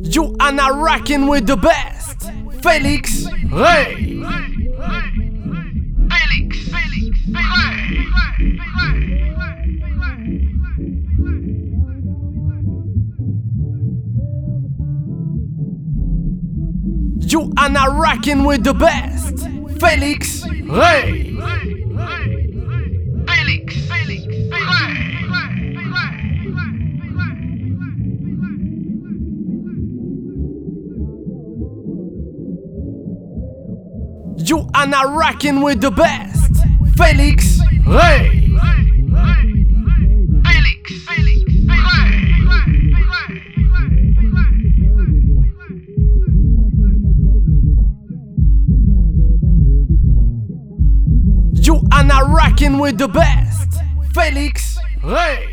You are not rocking with the best. Félix Rey. Félix, You are not rocking with the best. Félix Rey. You are not rocking with the best. Félix Rey. You are not rocking with the best. Félix Rey.